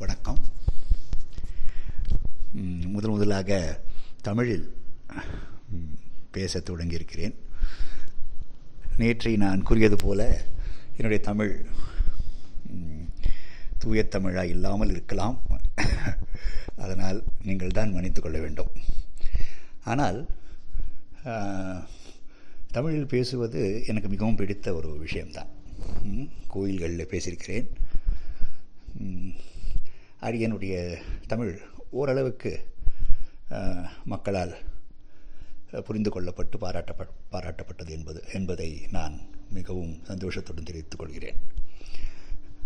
வணக்கம். முதல் முதலாக தமிழில் பேச தொடங்கியிருக்கிறேன். நேற்றை நான் கூறியது போல என்னுடைய தமிழ் தூயத்தமிழாக தூய தமிழாக இல்லாமல் இருக்கலாம். அதனால் நீங்கள் தான் மன்னித்து கொள்ள வேண்டும். ஆனால் தமிழில் பேசுவது எனக்கு மிகவும் பிடித்த ஒரு விஷயம்தான். கோயில்களில் பேசியிருக்கிறேன். அரியனுடைய அடியனுடைய தமிழ் ஓரளவுக்கு மக்களால் புரிந்து கொள்ளப்பட்டு பாராட்டப்ப பாராட்டப்பட்டது என்பது என்பதை நான் மிகவும் சந்தோஷத்துடன் தெரிவித்துக் கொள்கிறேன்.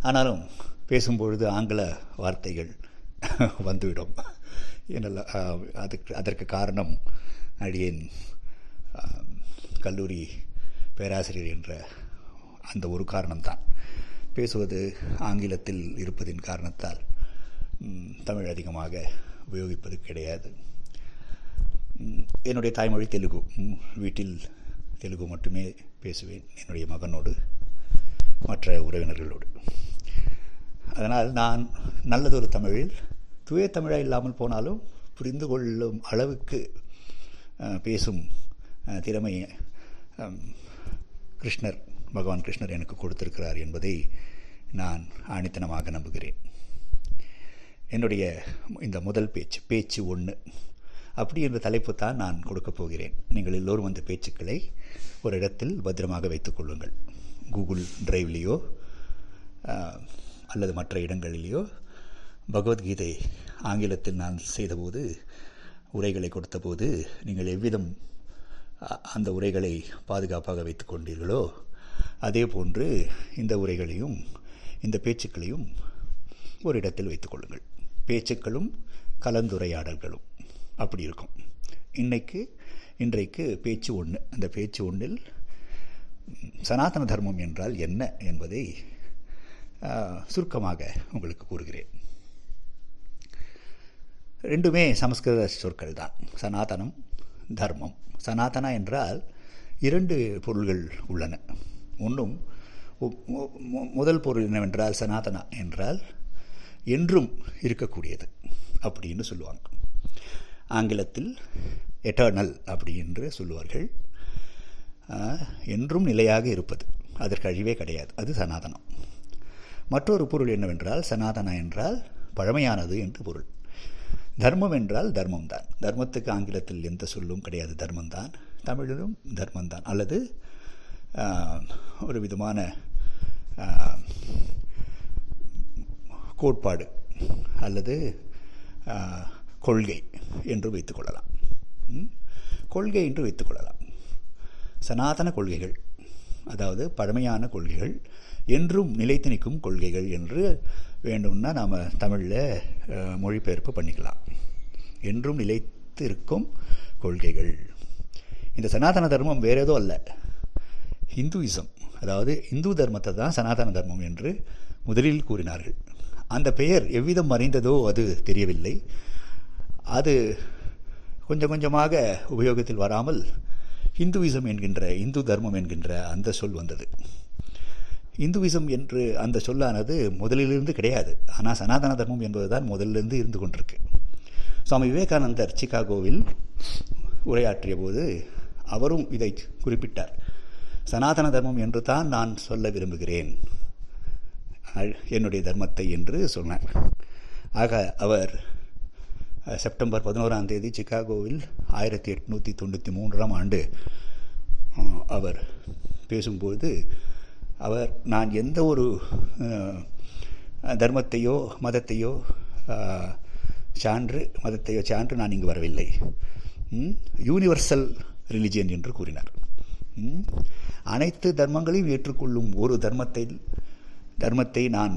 ஆனாலும் பேசும்பொழுது ஆங்கில வார்த்தைகள் வந்துவிடும். என்னெல்லாம் அதுக்கு அதற்கு காரணம் அடியேன் கல்லூரி பேராசிரியர் என்ற அந்த ஒரு காரணம்தான். பேசுவது ஆங்கிலத்தில் இருப்பதின் காரணத்தால் தமிழ் அதிகமாக உபயோகிப்பது கிடையாது. என்னுடைய தாய்மொழி தெலுங்கு. வீட்டில் தெலுங்கு மட்டுமே பேசுவேன் என்னுடைய மகனோடு மற்ற உறவினர்களோடு. அதனால் நான் நல்லதொரு தமிழில் தூய தமிழாக இல்லாமல் போனாலும் புரிந்து கொள்ளும் அளவுக்கு பேசும் திறமை கிருஷ்ணர் பகவான் கிருஷ்ணர் எனக்கு கொடுத்திருக்கிறார் என்பதை நான் ஆணித்தனமாக நம்புகிறேன். என்னுடைய இந்த முதல் பேச்சு பேச்சு ஒன்று அப்படி என்ற தலைப்பு தான் நான் கொடுக்கப் போகிறேன். நீங்கள் எல்லோரும் அந்த பேச்சுக்களை ஒரு இடத்தில் பத்திரமாக வைத்துக் கொள்ளுங்கள். கூகுள் டிரைவ்லேயோ அல்லது மற்ற இடங்களிலேயோ பகவத்கீதை ஆங்கிலத்தில் நான் செய்தபோது உரைகளை கொடுத்தபோது நீங்கள் எவ்விதம் அந்த உரைகளை பாதுகாப்பாக வைத்து கொண்டீர்களோ அதே போன்று இந்த உரைகளையும் இந்த பேச்சுக்களையும் ஒரு இடத்தில் வைத்துக் கொள்ளுங்கள். பேச்சுக்களும் கலந்துரையாடல்களும். அப்படி இருக்கும். இன்னைக்கு இன்றைக்கு பேச்சு ஒன்று அந்த பேச்சு ஒன்றில் சனாதன தர்மம் என்றால் என்ன என்பதை சுருக்கமாக உங்களுக்கு கூறுகிறேன். ரெண்டுமே சமஸ்கிருத சொற்கள் தான். சனாதனம் தர்மம். சனாதனா என்றால் இரண்டு பொருள்கள் உள்ளன. ஒன்றும் முதல் பொருள் என்னவென்றால் சனாதனா என்றால் என்றும் இருக்கக்கூடியது அப்படின்னு சொல்லுவாங்க. ஆங்கிலத்தில் எட்டர்னல் அப்படி என்று சொல்லுவார்கள். என்றும் நிலையாக இருப்பது. அதற்கு அழிவே கிடையாது. அது சனாதனம். மற்றொரு பொருள் என்னவென்றால் சனாதனா என்றால் பழமையானது என்று பொருள். தர்மம் என்றால் தர்மம் தான் தர்மத்துக்கு ஆங்கிலத்தில் எந்த சொல்லும் கிடையாது. தர்மம்தான். தமிழிலும் தர்மம்தான். அல்லது ஒரு விதமான கோட்பாடு அல்லது கொள்கை என்று வைத்துக்கொள்ளலாம் கொள்கை என்று வைத்துக்கொள்ளலாம் சனாதன கொள்கைகள் அதாவது பழமையான கொள்கைகள் என்றும் நிலைத்து நிற்கும் கொள்கைகள் என்று வேண்டும்னா நாம் தமிழில் மொழிபெயர்ப்பு பண்ணிக்கலாம். என்றும் நிலைத்து இருக்கும் கொள்கைகள். இந்த சனாதன தர்மம் வேற ஏதோ அல்ல. ஹிந்துயிசம் அதாவது இந்து தர்மத்தை தான் சனாதன தர்மம் என்று முதலில் கூறினார்கள். அந்த பெயர் எவ்விதம் மறைந்ததோ அது தெரியவில்லை. அது கொஞ்சம் கொஞ்சமாக உபயோகத்தில் வராமல் ஹிந்துவிசம் என்கின்ற இந்து தர்மம் என்கின்ற அந்த சொல் வந்தது. இந்துவிசம் என்று அந்த சொல்லானது முதலிலிருந்து கிடையாது. ஆனால் சனாதன தர்மம் என்பதுதான் முதலிலிருந்து இருந்து கொண்டிருக்கு. சுவாமி விவேகானந்தர் சிகாகோவில் உரையாற்றிய போது அவரும் இதை குறிப்பிட்டார். சனாதன தர்மம் என்று தான் நான் சொல்ல விரும்புகிறேன். என்னுடைய தர்மத்தை என்று சொன்னார் ஆக அவர் செப்டம்பர் பதினோராம் தேதி சிகாகோவில் ஆயிரத்தி எட்நூற்றி தொண்ணூற்றி மூன்றாம் ஆண்டு அவர் பேசும்போது அவர் நான் எந்த ஒரு தர்மத்தையோ மதத்தையோ சான்று மதத்தையோ சான்று நான் இங்கு வரவில்லை யூனிவர்சல் ரிலிஜியன் என்று கூறினார் ம்? அனைத்து தர்மங்களையும் ஏற்றுக்கொள்ளும் ஒரு தர்மத்தை தர்மத்தை நான்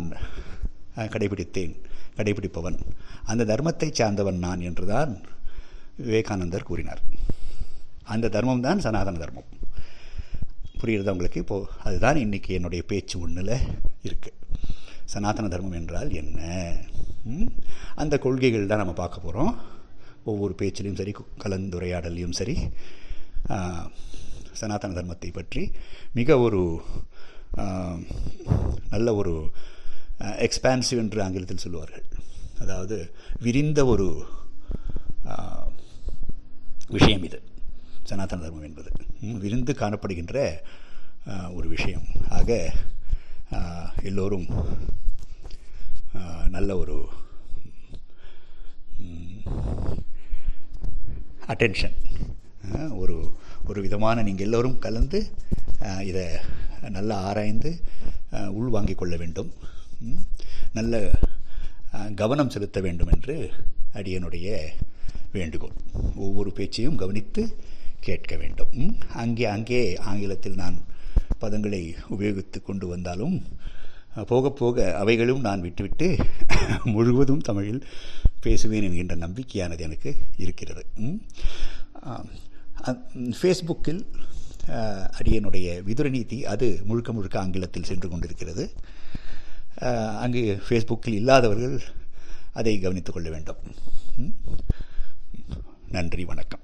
கடைபிடித்தேன் கடைபிடிப்பவன். அந்த தர்மத்தை சார்ந்தவன் நான் என்றுதான் விவேகானந்தர் கூறினார். அந்த தர்மம் தான் சனாதன தர்மம். புரிகிறதா உங்களுக்கு? இப்போது அதுதான் இன்றைக்கி என்னுடைய பேச்சு ஒன்றில் இருக்குது சனாதன தர்மம் என்றால் என்ன? அந்த கொள்கைகள் தான் நம்ம பார்க்க போகிறோம் ஒவ்வொரு பேச்சிலையும் சரி கலந்துரையாடலையும் சரி சனாதன தர்மத்தை பற்றி மிக ஒரு நல்ல ஒரு எக்ஸ்பான்சிவ் என்று ஆங்கிலத்தில் சொல்லுவார்கள். அதாவது விரிந்த ஒரு விஷயம் இது. சனாதன தர்மம் என்பது. விரிந்து காணப்படுகின்ற ஒரு விஷயம். ஆக எல்லோரும் நல்ல ஒரு அட்டென்ஷன் ஒரு ஒரு விதமான நீங்கள் எல்லோரும் கலந்து இதை நல்லா ஆராய்ந்து உள்வாங்கிக் கொள்ள வேண்டும். நல்ல கவனம் செலுத்த வேண்டும் என்று அடியனுடைய வேண்டுகோள். ஒவ்வொரு பேச்சையும் கவனித்து கேட்க வேண்டும். அங்கே அங்கே ஆங்கிலத்தில் நான் பதங்களை உபயோகித்து கொண்டு வந்தாலும் போக போக அவைகளும் நான் விட்டுவிட்டு முழுவதும் தமிழில் பேசுவேன் என்கின்ற நம்பிக்கையானது எனக்கு இருக்கிறது. ஃபேஸ்புக்கில் அடியனுடைய விதுர நீதி அது முழுக்க முழுக்க ஆங்கிலத்தில் சென்று கொண்டிருக்கிறது. அங்கு ஃபேஸ்புக்கில் இல்லாதவர்கள் அதை கவனித்துக் கொள்ள வேண்டும். நன்றி வணக்கம்.